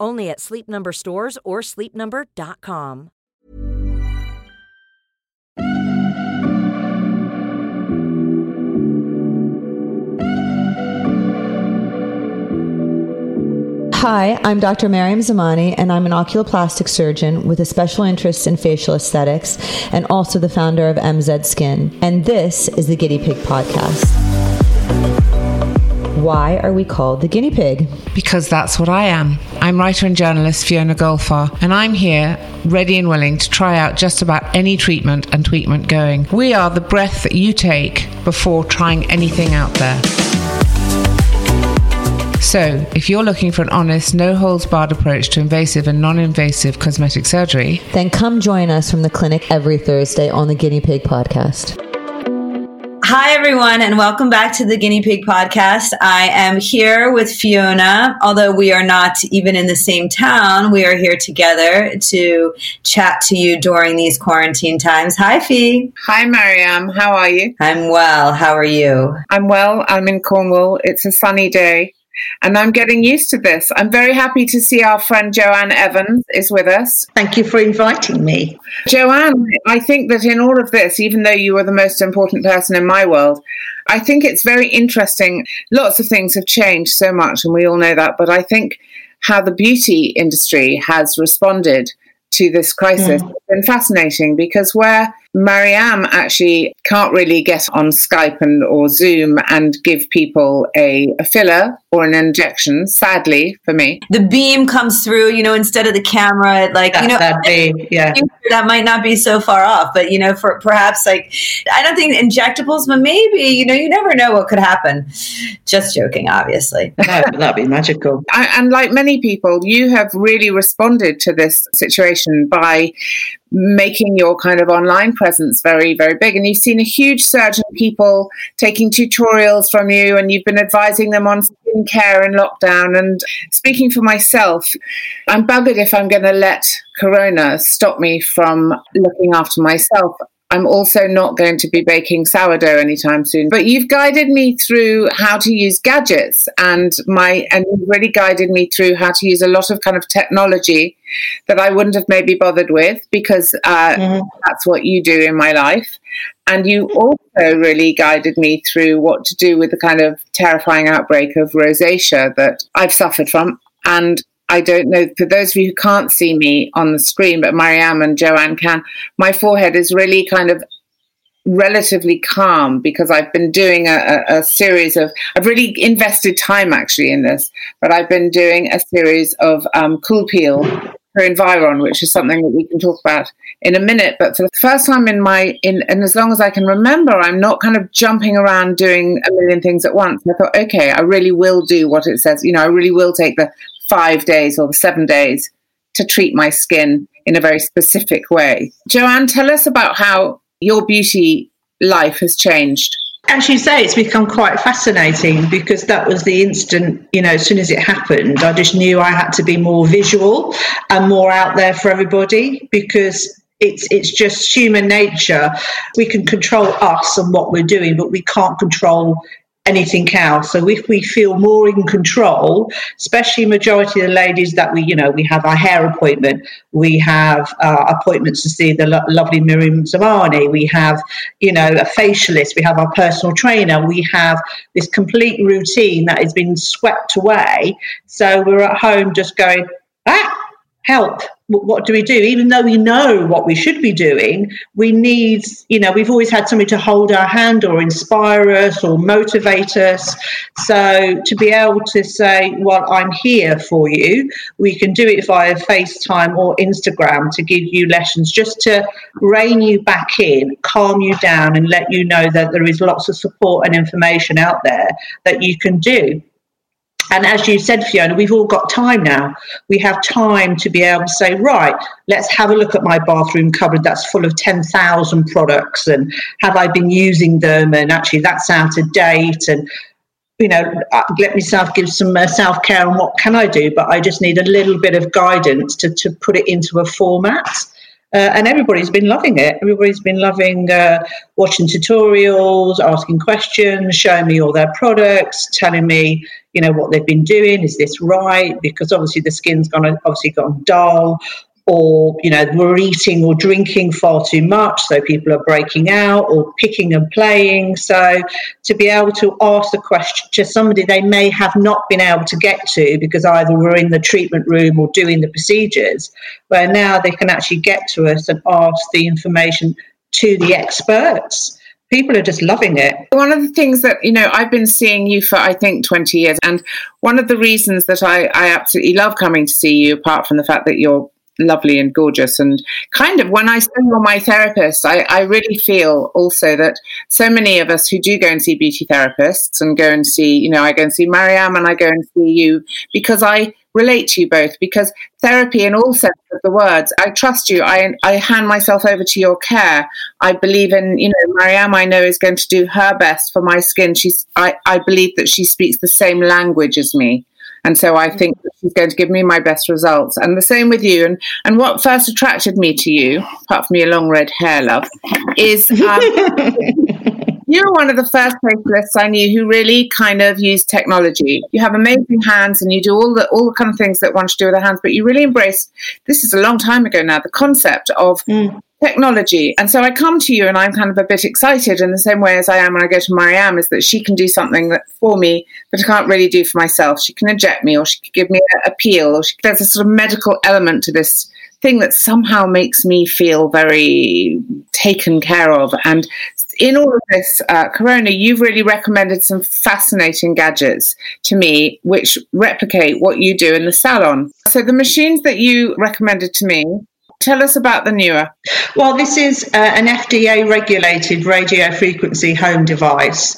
Only at Sleep Number stores or sleepnumber.com. Hi, I'm Dr. Maryam Zamani, and I'm an oculoplastic surgeon with a special interest in facial aesthetics and also the founder of MZ Skin. And this is the Guinea Pig Podcast. Why are we called the guinea pig? Because that's what I am. I'm writer and journalist Fiona Golfar, and I'm here ready and willing to try out just about any treatment and treatment going. We are the breath that you take before trying anything out there. So, if you're looking for an honest, no holds barred approach to invasive and non invasive cosmetic surgery, Then come join us from the clinic every Thursday on the Guinea Pig Podcast. Hi, everyone, and welcome back to the Guinea Pig Podcast. I am here with Fiona. Although we are not even in the same town, we are here together to chat to you during these quarantine times. Hi, Fee. Hi, Maryam. How are you? I'm well. How are you? I'm well. I'm in Cornwall. It's a sunny day. And I'm getting used to this. I'm very happy to see our friend Joanne Evans is with us. Thank you for inviting me. Joanne, I think that in all of this, even though you are the most important person in my world, I think it's very interesting. Lots of things have changed so much, and we all know that. But I think how the beauty industry has responded to this crisis Mm. has been fascinating because where Maryam actually can't really get on Skype and or Zoom and give people a, a filler or an injection, sadly for me. The beam comes through, you know, instead of the camera, like, you know, That'd be, yeah. that might not be so far off, but you know, for perhaps like, I don't think injectables, but maybe, you know, you never know what could happen. Just joking, obviously. No, that'd be magical. I, and like many people, you have really responded to this situation by making your kind of online presence very, very big. And you've seen a huge surge in people taking tutorials from you, and you've been advising them on skincare in lockdown. And speaking for myself, I'm buggered if I'm going to let Corona stop me from looking after myself. I'm also not going to be baking sourdough anytime soon. But you've guided me through how to use gadgets and my and you've really guided me through how to use a lot of kind of technology that I wouldn't have maybe bothered with because uh, Mhm. that's what you do in my life. And you also really guided me through what to do with the kind of terrifying outbreak of rosacea that I've suffered from. And I don't know, for those of you who can't see me on the screen, but Maryam and Joanne can, my forehead is really kind of relatively calm because I've been doing a, a, a series of, I've really invested time actually in this, but I've been doing a series of um, cool peel for Environ, which is something that we can talk about in a minute. But for the first time in my, in, and as long as I can remember, I'm not kind of jumping around doing a million things at once. I thought, okay, I really will do what it says. You know, I really will take the five days or the seven days to treat my skin in a very specific way. Joanne, tell us about how your beauty life has changed. As you say, it's become quite fascinating because that was the instant, you know, as soon as it happened, I just knew I had to be more visual and more out there for everybody because it's it's just human nature. We can control us and what we're doing, but we can't control anything else. So if we feel more in control, especially majority of the ladies that we, you know, we have our hair appointment, we have uh, appointments to see the lo- lovely Miriam Zamani, we have, you know, a facialist, we have our personal trainer, we have this complete routine that has been swept away. So we're at home just going, ah, help what do we do? Even though we know what we should be doing we need you know we've always had somebody to hold our hand or inspire us or motivate us. So to be able to say well i'm here for you we can do it via facetime or instagram to give you lessons just to rein you back in calm you down and let you know that there is lots of support and information out there that you can do and as you said, Fiona, we've all got time now. We have time to be able to say, right, let's have a look at my bathroom cupboard that's full of 10,000 products and have I been using them? And actually, that's out of date. And, you know, uh, let myself give some uh, self care and what can I do, but I just need a little bit of guidance to, to put it into a format. Uh, and everybody's been loving it. Everybody's been loving uh, watching tutorials, asking questions, showing me all their products, telling me, you know, what they've been doing. Is this right? Because obviously the skin's gone obviously gone dull, or you know we're eating or drinking far too much so people are breaking out or picking and playing so to be able to ask the question to somebody they may have not been able to get to because either we're in the treatment room or doing the procedures where now they can actually get to us and ask the information to the experts people are just loving it. One of the things that, you know, I've been seeing you for, I think, 20 years. And one of the reasons that I, I absolutely love coming to see you, apart from the fact that you're lovely and gorgeous. And kind of when I say you're my therapist, I, I really feel also that so many of us who do go and see beauty therapists and go and see, you know, I go and see Maryam and I go and see you because I relate to you both because therapy in all sense of the words i trust you i i hand myself over to your care i believe in you know maryam i know is going to do her best for my skin she's i i believe that she speaks the same language as me and so I think she's going to give me my best results. And the same with you. And and what first attracted me to you, apart from your long red hair, love, is um, you were one of the first facialists I knew who really kind of used technology. You have amazing hands and you do all the all the kind of things that one should do with their hands, but you really embraced this is a long time ago now, the concept of mm technology. And so I come to you and I'm kind of a bit excited in the same way as I am when I go to Maryam is that she can do something that for me that I can't really do for myself. She can inject me or she can give me a, peel or she, there's a sort of medical element to this thing that somehow makes me feel very taken care of. And in all of this, uh, Corona, you've really recommended some fascinating gadgets to me, which replicate what you do in the salon. So the machines that you recommended to me Tell us about the NEWA. Well, this is uh, an FDA regulated radio frequency home device.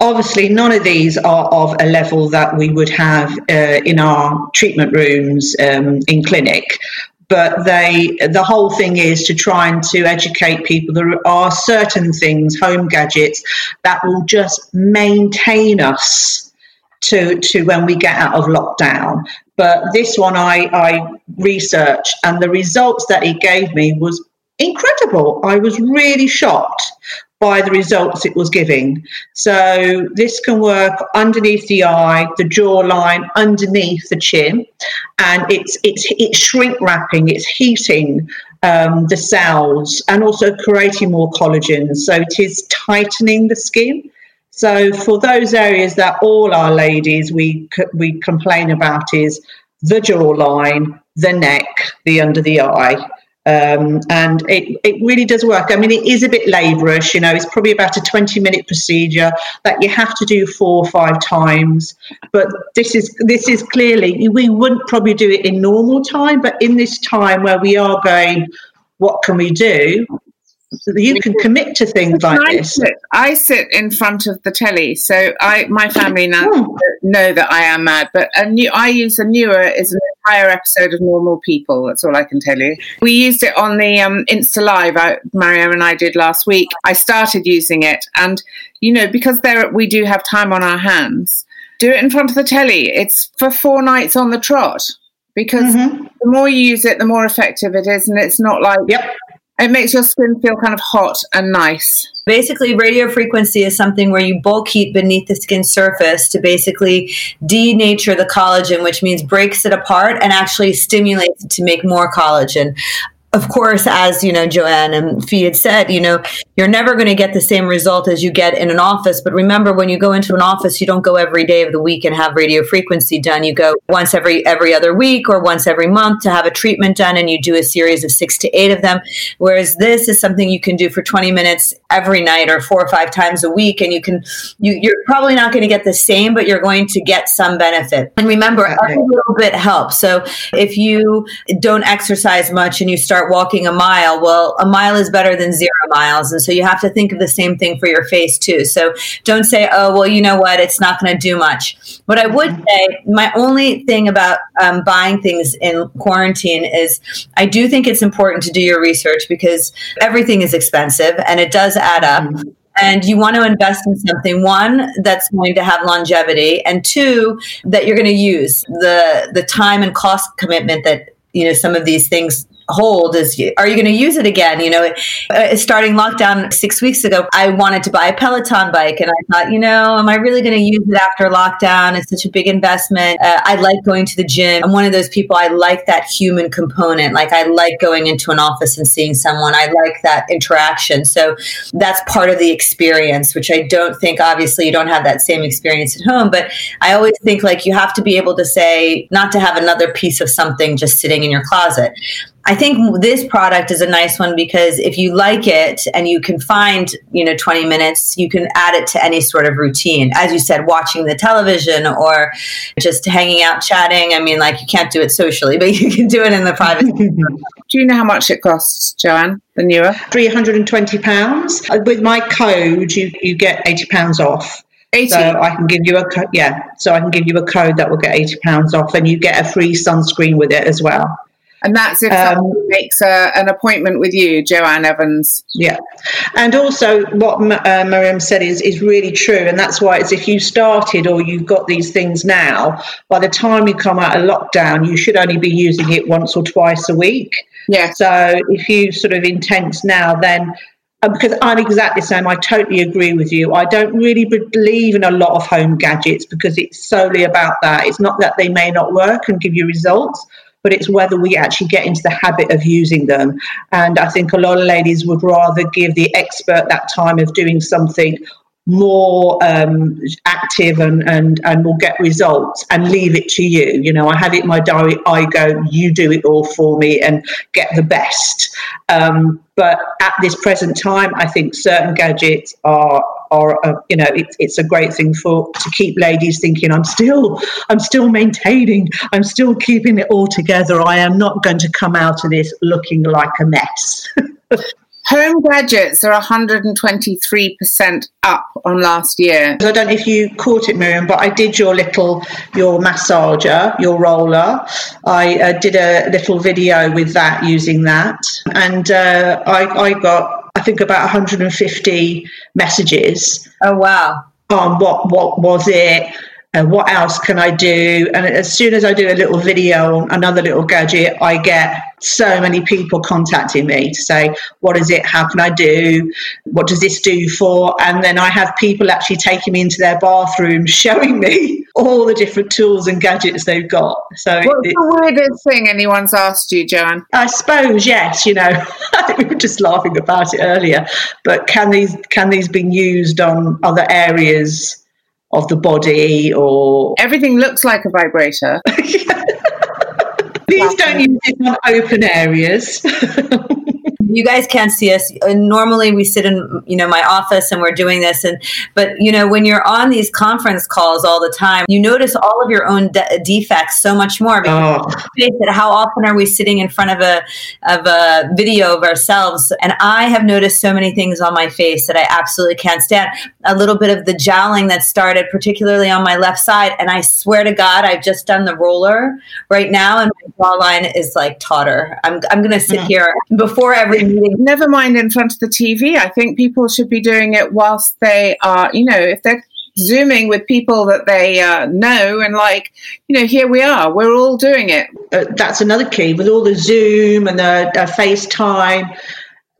Obviously, none of these are of a level that we would have uh, in our treatment rooms um, in clinic but they the whole thing is to try and to educate people. There are certain things home gadgets that will just maintain us to to when we get out of lockdown. But this one I, I researched, and the results that it gave me was incredible. I was really shocked by the results it was giving. So this can work underneath the eye, the jawline, underneath the chin, and it's it's it's shrink wrapping, it's heating um, the cells, and also creating more collagen. So it is tightening the skin. So for those areas that all our ladies we we complain about is the jawline, the neck, the under the eye. Um, and it, it really does work. I mean, it is a bit laborious, you know, it's probably about a 20 minute procedure that you have to do four or five times. But this is this is clearly we wouldn't probably do it in normal time, but in this time where we are going, what can we do? you can commit to things like I this. Sit, I sit in front of the telly, so I my family now oh. know that I am mad. But a new, I use a NEWA is an entire episode of Normal People. That's all I can tell you. We used it on the um, Insta Live. I, Mario and I did last week. I started using it, and you know because there we do have time on our hands. Do it in front of the telly. It's for four nights on the trot because mm-hmm. the more you use it, the more effective it is, and it's not like yep It makes your skin feel kind of hot and nice. Basically, radio frequency is something where you bulk heat beneath the skin surface to basically denature the collagen, which means breaks it apart and actually stimulates it to make more collagen of course, as you know, Joanne and Fee had said, you know, you're never going to get the same result as you get in an office. But remember, when you go into an office, you don't go every day of the week and have radio frequency done. You go once every every other week or once every month to have a treatment done, and you do a series of six to eight of them. Whereas this is something you can do for 20 minutes every night or four or five times a week, and you can you, you're probably not going to get the same, but you're going to get some benefit. And remember, every little bit helps. So if you don't exercise much and you start start walking a mile. Well, a mile is better than zero miles. And so you have to think of the same thing for your face too. So don't say, oh, well, you know what? It's not going to do much. What I would mm-hmm. say, my only thing about um, buying things in quarantine is I do think it's important to do your research because everything is expensive and it does add up. Mm-hmm and you want to invest in something one that's going to have longevity and two that you're going to use the the time and cost commitment that you know some of these things hold is are you going to use it again? You know uh, starting lockdown six weeks ago i wanted to buy a peloton bike and i thought you know am i really going to use it after lockdown? It's such a big investment. Uh, i like going to the gym. I'm one of those people i like that human component. Like i like going into an office and seeing someone. I like that interaction. So that's part of the experience which i don't think obviously you don't have that same experience at home but i always think like you have to be able to say not to have another piece of something just sitting in your closet I think this product is a nice one because if you like it and you can find, you know, 20 minutes, you can add it to any sort of routine. As you said, watching the television or just hanging out chatting. I mean, like you can't do it socially, but you can do it in the private. do you know how much it costs, Joanne? The NEWA? £320. Uh, with my code, you, you get £80 off. 80. So I can give you a co- yeah. So I can give you a code that will get eighty pounds off, and you get a free sunscreen with it as well. And that's if um, someone makes a, an appointment with you, Joanne Evans. Yeah. And also, what uh, Miriam said is, is really true. And that's why it's if you started or you've got these things now, by the time you come out of lockdown, you should only be using it once or twice a week. Yeah. So if you sort of intense now, then because I'm exactly the same. I totally agree with you. I don't really believe in a lot of home gadgets because it's solely about that. It's not that they may not work and give you results, but it's whether we actually get into the habit of using them. And I think a lot of ladies would rather give the expert that time of doing something more um, active and, and, and will get results and leave it to you. You know, I have it in my diary, I go, you do it all for me and get the best. Um, but at this present time, I think certain gadgets are are uh, you know it's it's a great thing for to keep ladies thinking I'm still I'm still maintaining I'm still keeping it all together. I am not going to come out of this looking like a mess. Home gadgets are 123% up on last year. I don't know if you caught it, Miriam, but I did your little, your massager, your roller. I uh, did a little video with that using that. And uh, I, I got, I think, about 150 messages. Oh, wow. On what, what was it? And what else can I do? And as soon as I do a little video on another little gadget, I get so many people contacting me to say, What is it? How can I do? What does this do for? And then I have people actually taking me into their bathroom showing me all the different tools and gadgets they've got. So, what's the weirdest thing anyone's asked you, Joanne? I suppose, yes. You know, I think we were just laughing about it earlier, but can these, can these be used on other areas? Of the body or everything looks like a vibrator. Please don't use it on open areas. you guys can't see us. Normally, we sit in you know my office and we're doing this, and but you know when you're on these conference calls all the time, you notice all of your own de- defects so much more. Because oh. how often are we sitting in front of a of a video of ourselves? And I have noticed so many things on my face that I absolutely can't stand. A little bit of the jowling that started, particularly on my left side, and I swear to God, I've just done the roller right now, and my jawline is like totter. I'm I'm going to sit mm. here before every Never mind in front of the TV. I think people should be doing it whilst they are, you know, if they're zooming with people that they uh, know and like you know here we are. We're all doing it. Uh, that's another key. With all the zoom and the uh, facetime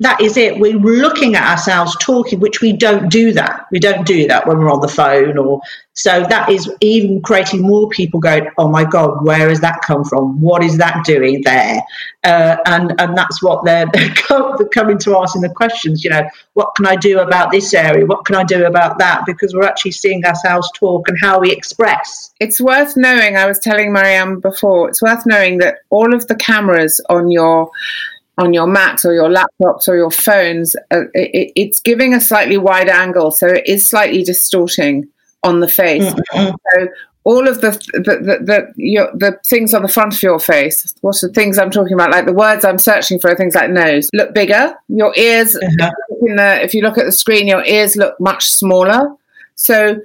that is it. We're looking at ourselves talking, which we don't do that. We don't do that when we're on the phone or so that is even creating more people going, oh my God, where has that come from? What is that doing there? Uh, and, and that's what they're, they're coming to us in the questions, you know, what can I do about this area? What can I do about that? Because we're actually seeing ourselves talk and how we express. It's worth knowing, I was telling Marianne before, it's worth knowing that all of the cameras on your on your Macs or your laptops or your phones, uh, it, it's giving a slightly wide angle, so it is slightly distorting on the face. Mm-hmm. So all of the the, the the, your, the things on the front of your face, what's the things I'm talking about? Like the words I'm searching for are things like nose look bigger. Your ears, mm-hmm. the, if you look at the screen, your ears look much smaller. So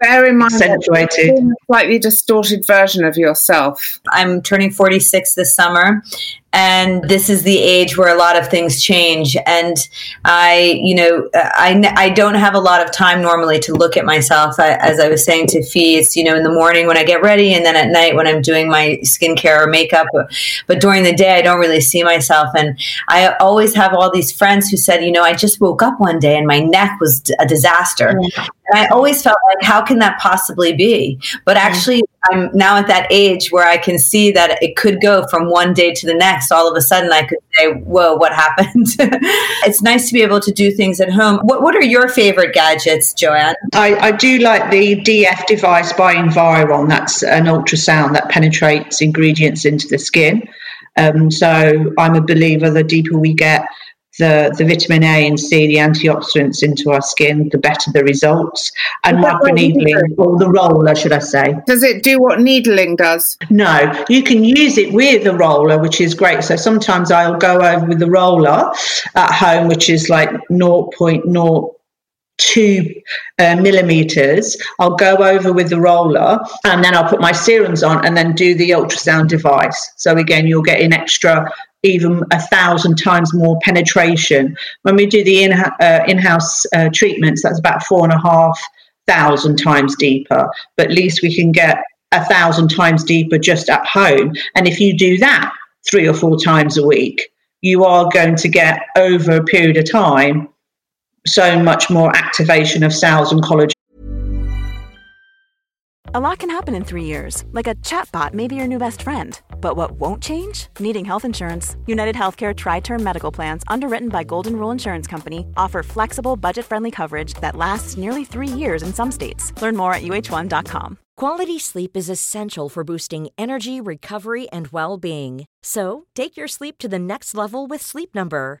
bear in mind accentuated slightly distorted version of yourself i'm turning 46 this summer and this is the age where a lot of things change. And i you know i i don't have a lot of time normally to look at myself. I, as i was saying to fee it's you know in the morning when i get ready and then at night when i'm doing my skincare or makeup. But during the day i don't really see myself. And i always have all these friends who said you know i just woke up one day and my neck was a disaster. Mm-hmm. and i always felt like how can that possibly be? But actually I'm now at that age where I can see that it could go from one day to the next. All of a sudden, I could say, Whoa, what happened? it's nice to be able to do things at home. What, what are your favorite gadgets, Joanne? I, I do like the DF device by Environ. That's an ultrasound that penetrates ingredients into the skin. Um, so I'm a believer the deeper we get, the, the vitamin A and C, the antioxidants into our skin, the better the results. And microneedling, or the roller, should I say. Does it do what needling does? No, you can use it with a roller, which is great. So sometimes I'll go over with the roller at home, which is like 0.0 two uh, millimeters. I'll go over with the roller and then I'll put my serums on and then do the ultrasound device. So again, you'll get an extra even a thousand times more penetration. When we do the in, uh, in-house uh, treatments, that's about four and a half thousand times deeper. But at least we can get a thousand times deeper just at home. And if you do that three or four times a week, you are going to get over a period of time so much more activation of cells and collagen. A lot can happen in three years, like a chatbot may be your new best friend but what won't change? Needing health insurance. United Healthcare Tri Term Medical Plans, underwritten by Golden Rule Insurance Company, offer flexible, budget friendly coverage that lasts nearly three years in some states. Learn more at uh1.com. Quality sleep is essential for boosting energy, recovery, and well being. So take your sleep to the next level with Sleep Number.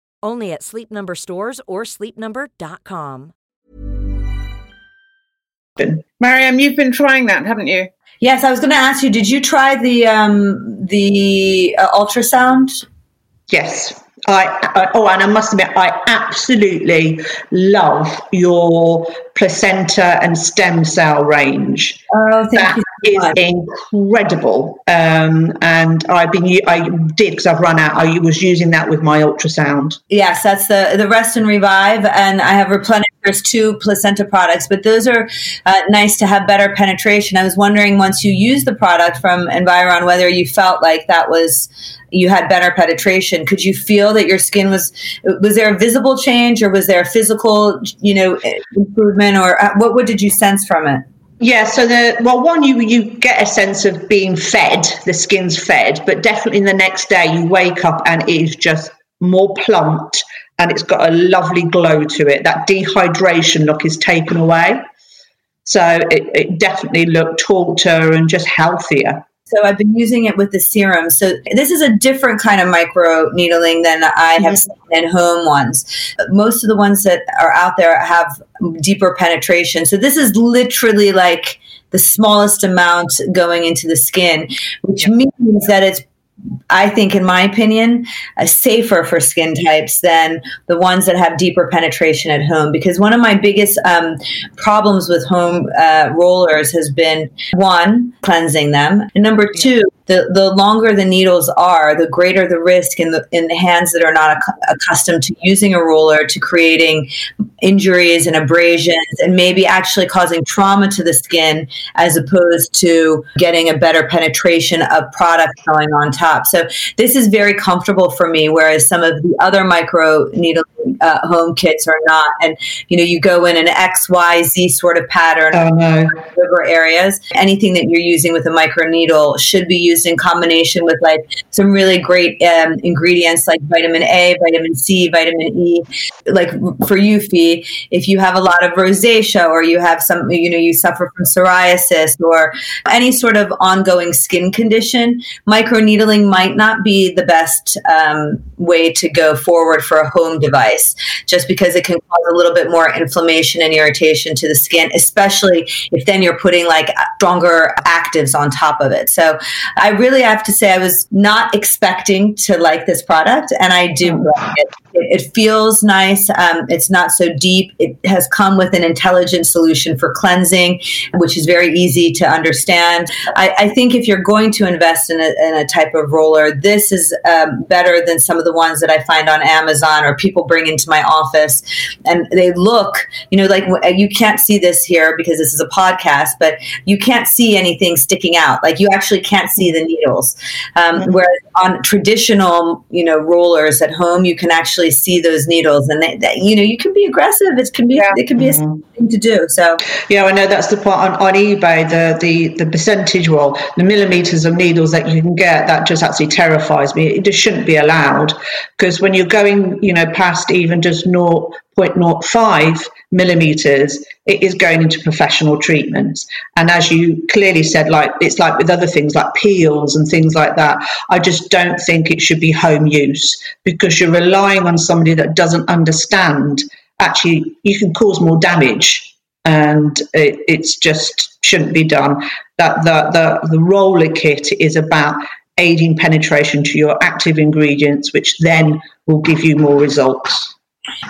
Only at Sleep Number stores or sleepnumber.com. Maryam, you've been trying that, haven't you? Yes, I was going to ask you. Did you try the um, the uh, ultrasound? Yes. I, I, oh, and I must admit, I absolutely love your placenta and stem cell range. Oh, thank that you. Is incredible. Um, and I've been, I did because I've run out. I was using that with my ultrasound. Yes, that's the the rest and revive, and I have replenished. There's two placenta products, but those are uh, nice to have better penetration. I was wondering once you use the product from Environ, whether you felt like that was you had better penetration could you feel that your skin was was there a visible change or was there a physical you know improvement or uh, what what did you sense from it yeah, so the well, one you you get a sense of being fed, the skin's fed, but definitely the next day you wake up and it is just more plumped and it's got a lovely glow to it. That dehydration look is taken away, so it, it definitely looked taller and just healthier. So I've been using it with the serum. So this is a different kind of micro needling than I have mm-hmm. seen in home ones. Most of the ones that are out there have deeper penetration. So this is literally like the smallest amount going into the skin, which means that it's I think, in my opinion, uh, safer for skin types than the ones that have deeper penetration at home. Because one of my biggest um, problems with home uh, rollers has been one, cleansing them, and number two, the, the longer the needles are, the greater the risk in the in the hands that are not ac- accustomed to using a roller to creating injuries and abrasions and maybe actually causing trauma to the skin as opposed to getting a better penetration of product going on top. So this is very comfortable for me, whereas some of the other micro needle uh, home kits are not. And you know, you go in an X, Y, Z sort of pattern oh, no. liver areas. Anything that you're using with a micro needle should be used in combination with like some really great um, ingredients like vitamin A, vitamin C, vitamin E. Like for you, Fee, if you have a lot of rosacea or you have some, you know, you suffer from psoriasis or any sort of ongoing skin condition, microneedling might not be the best um, way to go forward for a home device, just because it can cause a little bit more inflammation and irritation to the skin, especially if then you're putting like stronger actives on top of it. So I really have to say I was not expecting to like this product, and I do Mm. like it. It, it feels nice. Um, it's not so deep. It has come with an intelligent solution for cleansing, which is very easy to understand. I, I think if you're going to invest in a, in a type of roller, this is um, better than some of the ones that I find on Amazon or people bring into my office, and they look, you know, like you can't see this here because this is a podcast, but you can't see anything sticking out. Like you actually can't see the needles. Um, Whereas on traditional, you know, rollers at home, you can actually see those needles, and they, they, you know, you can be aggressive. It can be, Yeah. it can be a thing to do. So Yeah, I know that's the part on, on eBay, the, the, the percentage roll, the millimeters of needles that you can get, that just actually terrifies me. It just shouldn't be allowed because when you're going, you know, past even just 0.05 millimeters, it is going into professional treatments. And as you clearly said, like it's like with other things like peels and things like that, I just don't think it should be home use because you're relying on somebody that doesn't understand. Actually, you can cause more damage and it, it's just shouldn't be done. That the, the the roller kit is about aiding penetration to your active ingredients, which then will give you more results.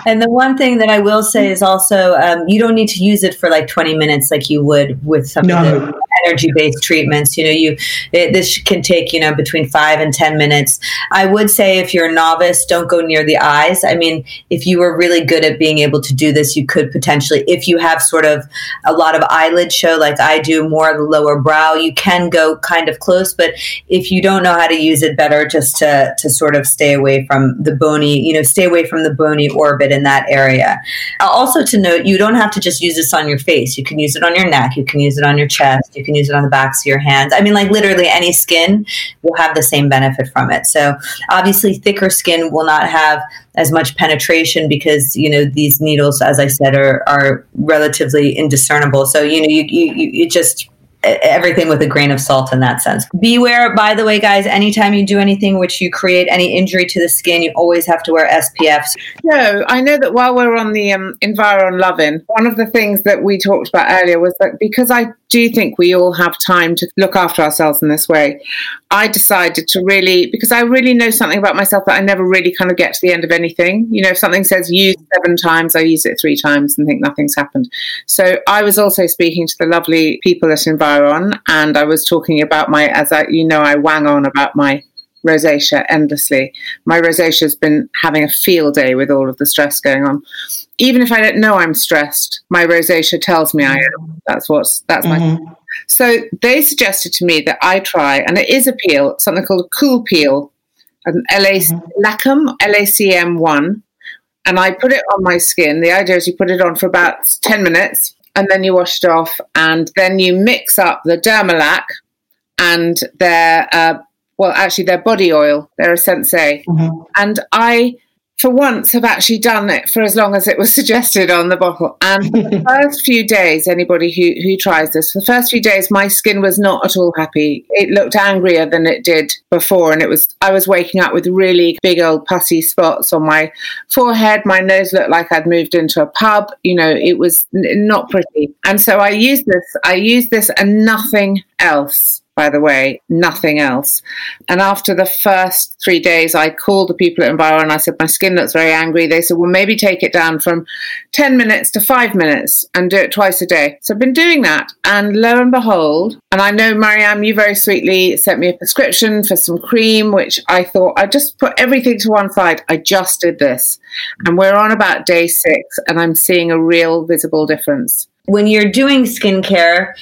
And the one thing that I will say is also um, you don't need to use it for like 20 minutes like you would with some No. the energy based treatments. You know, you it, this can take you know between five and 10 minutes. I would say if you're a novice, don't go near the eyes. I mean, if you were really good at being able to do this, you could potentially, if you have sort of a lot of eyelid show like I do, more of the lower brow, you can go kind of close. But if you don't know how to use it, better just to to sort of stay away from the bony, you know, stay away from the bony orbit in that area. Also to note, you don't have to just use this on your face. You can use it on your neck. You can use it on your chest. You can use it on the backs of your hands. I mean, like literally any skin will have the same benefit from it. So obviously, thicker skin will not have as much penetration because you know these needles, as I said, are are relatively indiscernible. So you know, you you, you you just everything with a grain of salt in that sense. Beware, by the way, guys, anytime you do anything which you create any injury to the skin, you always have to wear SPF. No, I know that while we're on the um, Environ Lovin', one of the things that we talked about earlier was that because I do think we all have time to look after ourselves in this way, I decided to really, because I really know something about myself that I never really kind of get to the end of anything. You know, if something says use seven times, I use it three times and think nothing's happened. So I was also speaking to the lovely people at Environ, and I was talking about my, as I, you know, I wang on about my rosacea endlessly. My rosacea has been having a field day with all of the stress going on. Even if I don't know I'm stressed, my rosacea tells me I am. That's what's that's my. Mm-hmm. So they suggested to me that I try, and it is a peel, something called a cool peel, an LA Lacum LACM one, and I put it on my skin. The idea is you put it on for about ten minutes, and then you wash it off, and then you mix up the Dermalac and their uh, well, actually their body oil, their Sensei, and I. For once, have actually done it for as long as it was suggested on the bottle. And for the first few days, anybody who, who tries this, for the first few days, my skin was not at all happy. It looked angrier than it did before, and it was I was waking up with really big old pussy spots on my forehead. My nose looked like I'd moved into a pub. You know, it was n- not pretty. And so I used this. I used this, and nothing else by the way, nothing else. And after the first three days, I called the people at Environ and I said, My skin looks very angry. They said, Well, maybe take it down from 10 minutes to five minutes and do it twice a day. So I've been doing that. And lo and behold, and I know, Maryam, you very sweetly sent me a prescription for some cream, which I thought I just put everything to one side. I just did this. And we're on about day six, and I'm seeing a real visible difference. When you're doing skincare,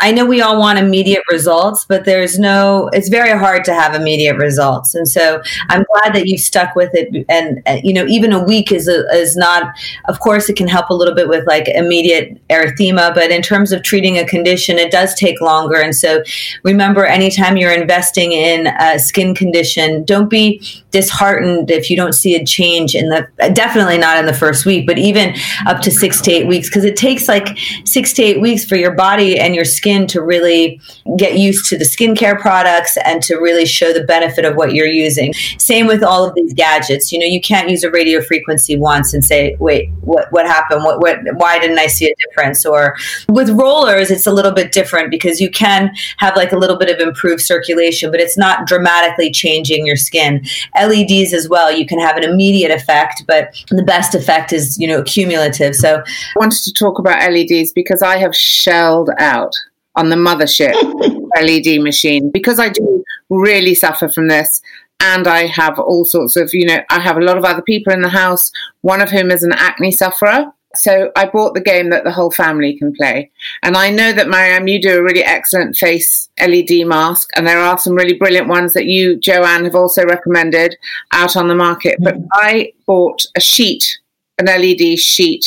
I know we all want immediate results, but there's no, it's very hard to have immediate results. And so I'm glad that you stuck with it. And, uh, you know, even a week is, a, is not, of course, it can help a little bit with like immediate erythema, but in terms of treating a condition, it does take longer. And so remember, anytime you're investing in a skin condition, don't be disheartened if you don't see a change in the, definitely not in the first week, but even up to six to eight weeks, because it takes like six to eight weeks for your body and your skin to really get used to the skincare products and to really show the benefit of what you're using. Same with all of these gadgets. You know, you can't use a radio frequency once and say, "Wait, what what happened? What what why didn't I see a difference?" Or with rollers, it's a little bit different because you can have like a little bit of improved circulation, but it's not dramatically changing your skin. LEDs as well, you can have an immediate effect, but the best effect is, you know, cumulative. So I wanted to talk about LEDs because I have shelled out on the mothership LED machine because I do really suffer from this. And I have all sorts of, you know, I have a lot of other people in the house, one of whom is an acne sufferer. So I bought the game that the whole family can play. And I know that, Maryam, you do a really excellent face LED mask. And there are some really brilliant ones that you, Joanne, have also recommended out on the market. But mm-hmm. I bought a sheet, an LED sheet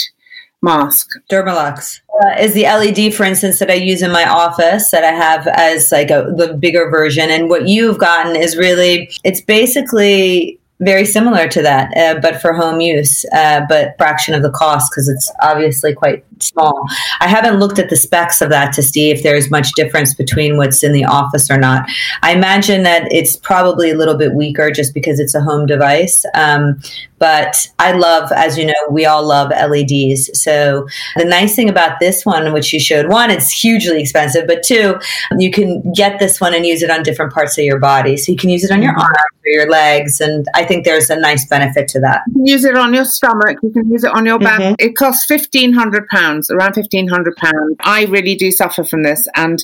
mask. Dermalux uh, is the LED, for instance, that I use in my office that I have as like a, the bigger version. And what you've gotten is really, it's basically very similar to that, uh, but for home use, uh, but fraction of the cost because it's obviously quite small. I haven't looked at the specs of that to see if there's much difference between what's in the office or not. I imagine that it's probably a little bit weaker just because it's a home device. Um, but I love, as you know, we all love LEDs. So the nice thing about this one, which you showed, one, it's hugely expensive, but two, you can get this one and use it on different parts of your body. So you can use it on your mm-hmm. arms or your legs, and I think there's a nice benefit to that. use it on your stomach. You can use it on your back. Mm-hmm. It costs fifteen hundred pounds, around fifteen hundred pounds. I really do suffer from this, and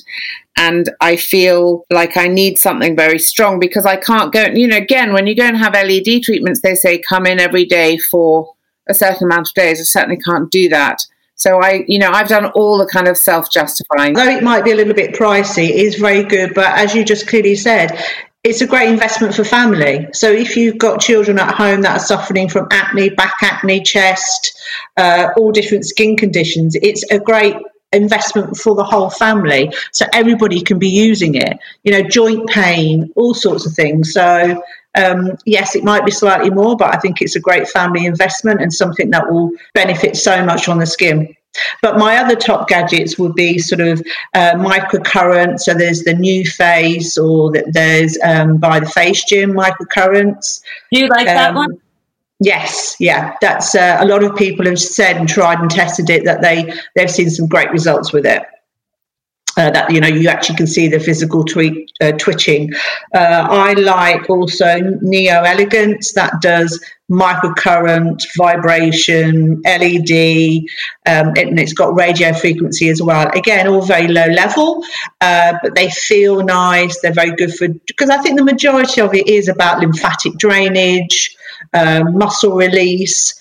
and I feel like I need something very strong because I can't go. You know, again, when you go and have LED treatments, they say come in every day for a certain amount of days. I certainly can't do that. So I, you know, I've done all the kind of self-justifying. Though it might be a little bit pricey, it is very good. But as you just clearly said, it's a great investment for family. So if you've got children at home that are suffering from acne, back acne, chest, uh, all different skin conditions, it's a great investment for the whole family so everybody can be using it you know joint pain all sorts of things so um, yes it might be slightly more but i think it's a great family investment and something that will benefit so much on the skin but my other top gadgets would be sort of uh, microcurrent. So there's the NuFACE, or there's um, by the Face Gym microcurrents. Do you like um, that one? Yes, yeah, that's uh, a lot of people have said and tried and tested it that they they've seen some great results with it. Uh, that you know you actually can see the physical tweet, uh, twitching. Uh, I like also Neo Elegance that does microcurrent, vibration, LED, um, and it's got radio frequency as well. Again, all very low level, uh, but they feel nice. They're very good for because I think the majority of it is about lymphatic drainage um, muscle release.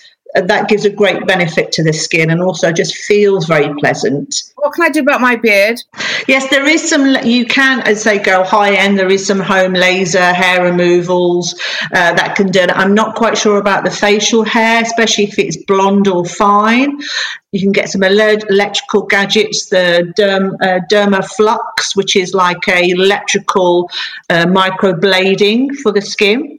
that gives a great benefit to the skin and also just feels very pleasant. What can I do about my beard? Yes, there is some, you can, as they go high end, there is some home laser hair removals uh, that can do it. I'm not quite sure about the facial hair, especially if it's blonde or fine. You can get some electrical gadgets, the Derm, uh, Dermaflash, which is like a electrical uh, microblading for the skin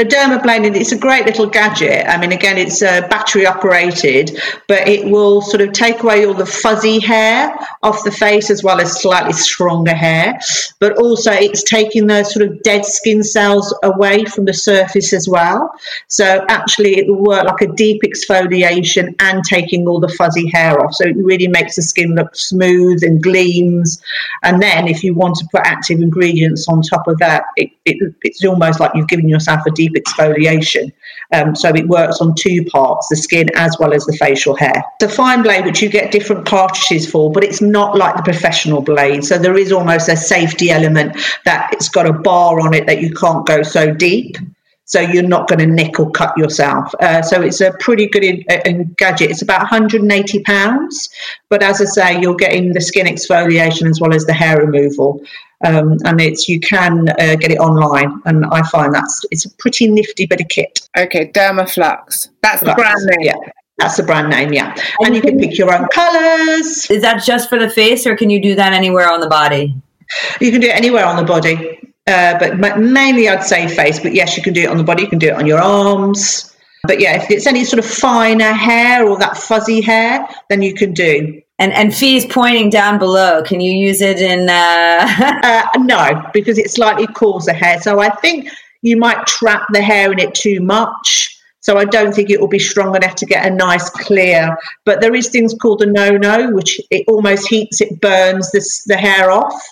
The dermaplaning, it's a great little gadget. I mean, again, it's uh, battery operated, but it will sort of take away all the fuzzy hair off the face as well as slightly stronger hair. But also, it's taking the sort of dead skin cells away from the surface as well. So actually, it will work like a deep exfoliation and taking all the fuzzy hair off. So it really makes the skin look smooth and gleams. And then, if you want to put active ingredients on top of that, it, it, it's almost like you've given yourself a deep exfoliation. Um, so it works on two parts, the skin as well as the facial hair. The fine blade, which you get different cartridges for, but it's not like the professional blade. So there is almost a safety element that it's got a bar on it that you can't go so deep. So you're not going to nick or cut yourself. Uh, so it's a pretty good in, in gadget. It's about 180 pounds, but as I say, you're getting the skin exfoliation as well as the hair removal. Um, and it's you can uh, get it online, and I find that's it's a pretty nifty bit of kit. Okay, Dermaflash. That's Flash, the brand name. Yeah. That's the brand name, yeah. And, and you can pick your own colours. Is that just for the face, or can you do that anywhere on the body? You can do it anywhere on the body, uh, but mainly I'd say face. But yes, you can do it on the body. You can do it on your arms. But yeah, if it's any sort of finer hair or that fuzzy hair, then you can do. And and fees pointing down below. Can you use it in? Uh... uh, no, because it slightly the hair. So I think you might trap the hair in it too much. So I don't think it will be strong enough to get a nice clear. But there is things called a no-no, which it almost heats, it burns this, the hair off.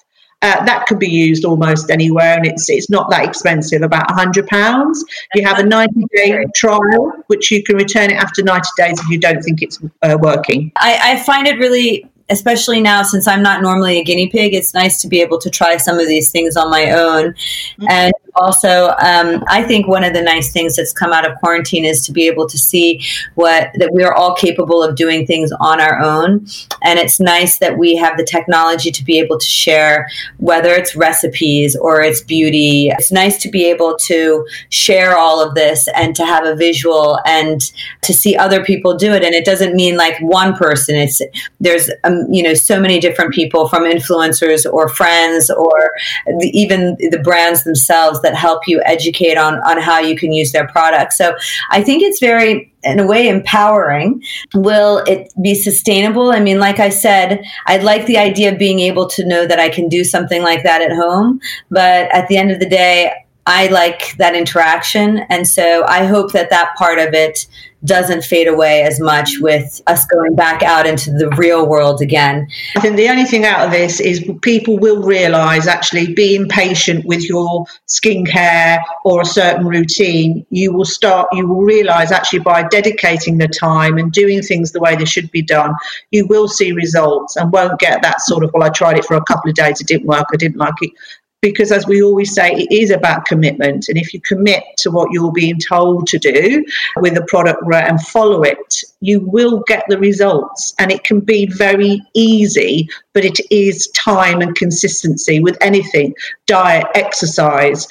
Uh, that could be used almost anywhere, and it's it's not that expensive, about hundred pounds. You have a ninety day trial, which you can return it after ninety days if you don't think it's uh, working. I, I find it really especially now since I'm not normally a guinea pig, it's nice to be able to try some of these things on my own. Mm-hmm. And also, um, I think one of the nice things that's come out of quarantine is to be able to see what that we are all capable of doing things on our own. And it's nice that we have the technology to be able to share, whether it's recipes or it's beauty. It's nice to be able to share all of this and to have a visual and to see other people do it. And it doesn't mean like one person. It's there's um, you know so many different people from influencers or friends or the, even the brands themselves that help you educate on on how you can use their product. So I think it's very in a way empowering. Will it be sustainable? I mean, like I said, I'd like the idea of being able to know that I can do something like that at home, but at the end of the day, I like that interaction. And so I hope that that part of it doesn't fade away as much with us going back out into the real world again. I think the only thing out of this is people will realize actually being patient with your skincare or a certain routine, you will start, you will realize actually by dedicating the time and doing things the way they should be done, you will see results and won't get that sort of, well, I tried it for a couple of days, it didn't work, I didn't like it because as we always say it is about commitment. And if you commit to what you're being told to do with the product and follow it you will get the results. And it can be very easy but it is time and consistency with anything diet exercise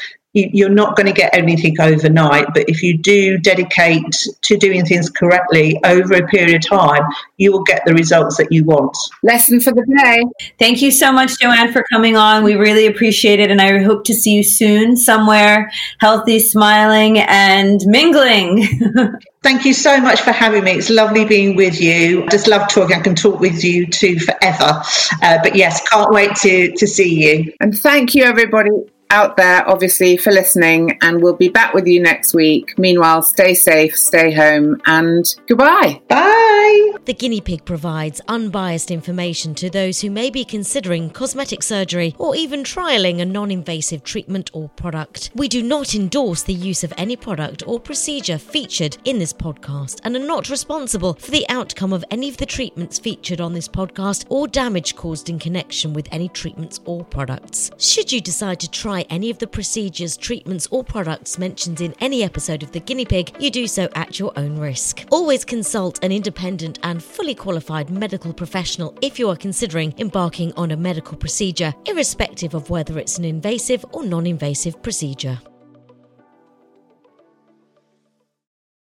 you're not going to get anything overnight, but if you do dedicate to doing things correctly over a period of time, you will get the results that you want. Lesson for the day. Thank you so much, Joanne, for coming on. We really appreciate it, and I hope to see you soon somewhere healthy, smiling, and mingling. Thank you so much for having me. It's lovely being with you. I just love talking. I can talk with you too forever. Uh, but yes, can't wait to, to see you. And thank you, everybody out there, obviously, for listening, and we'll be back with you next week. Meanwhile, stay safe, stay home, and goodbye. Bye. The guinea pig provides unbiased information to those who may be considering cosmetic surgery or even trialing a non invasive treatment or product. We do not endorse the use of any product or procedure featured in this podcast and are not responsible for the outcome of any of the treatments featured on this podcast or damage caused in connection with any treatments or products. Should you decide to try any of the procedures, treatments, or products mentioned in any episode of The Guinea Pig, you do so at your own risk. Always consult an independent and fully qualified medical professional if you are considering embarking on a medical procedure, irrespective of whether it's an invasive or non invasive procedure.